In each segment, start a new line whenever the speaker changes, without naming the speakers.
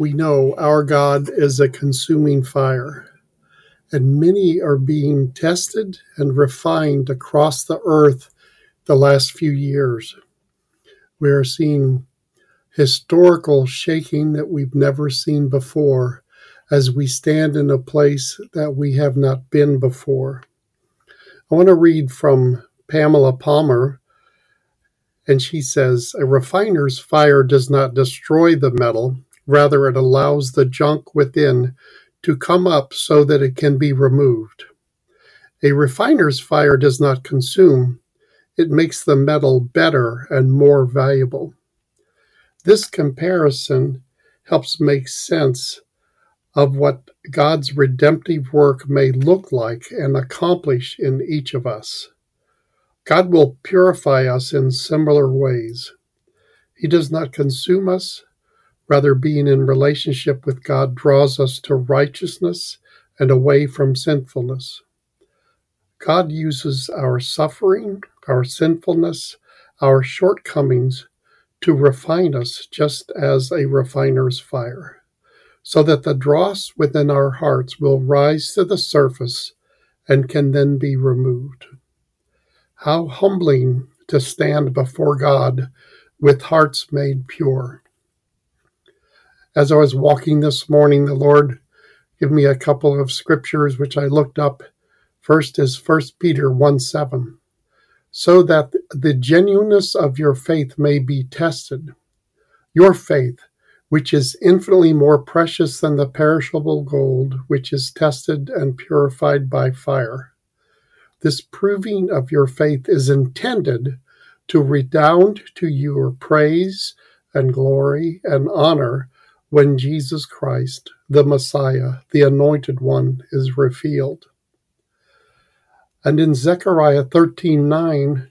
We know our God is a consuming fire, and many are being tested and refined across the earth the last few years. We are seeing historical shaking that we've never seen before as we stand in a place that we have not been before. I want to read from Pamela Palmer, and she says A refiner's fire does not destroy the metal, rather, it allows the junk within to come up so that it can be removed. A refiner's fire does not consume, it makes the metal better and more valuable. This comparison helps make sense of what God's redemptive work may look like and accomplish in each of us. God will purify us in similar ways. He does not consume us, rather, being in relationship with God draws us to righteousness and away from sinfulness. God uses our suffering, our sinfulness, our shortcomings to refine us just as a refiner's fire, so that the dross within our hearts will rise to the surface and can then be removed. How humbling to stand before God with hearts made pure. As I was walking this morning, the Lord gave me a couple of scriptures which I looked up. First is 1 Peter 1 7 so that the genuineness of your faith may be tested. Your faith, which is infinitely more precious than the perishable gold, which is tested and purified by fire. This proving of your faith is intended to redound to your praise and glory and honor when Jesus Christ, the Messiah, the Anointed One, is revealed. And in Zechariah 13 9,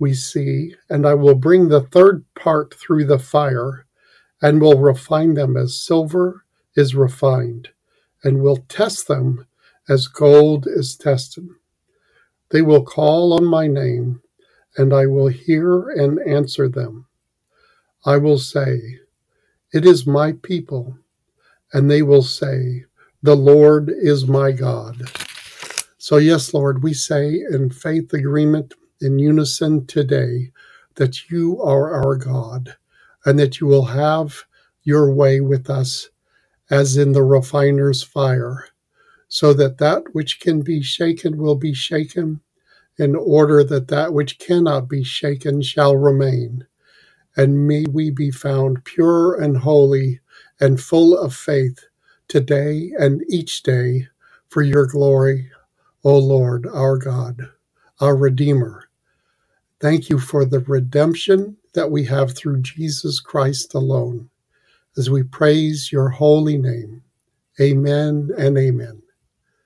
we see, And I will bring the third part through the fire, and will refine them as silver is refined, and will test them as gold is tested. They will call on my name, and I will hear and answer them. I will say, It is my people, and they will say, The Lord is my God. So, yes, Lord, we say in faith agreement in unison today that you are our God and that you will have your way with us as in the refiner's fire, so that that which can be shaken will be shaken, in order that that which cannot be shaken shall remain. And may we be found pure and holy and full of faith today and each day for your glory O Lord, our God, our Redeemer. Thank you for the redemption that we have through Jesus Christ alone. As we praise your holy name, amen and amen.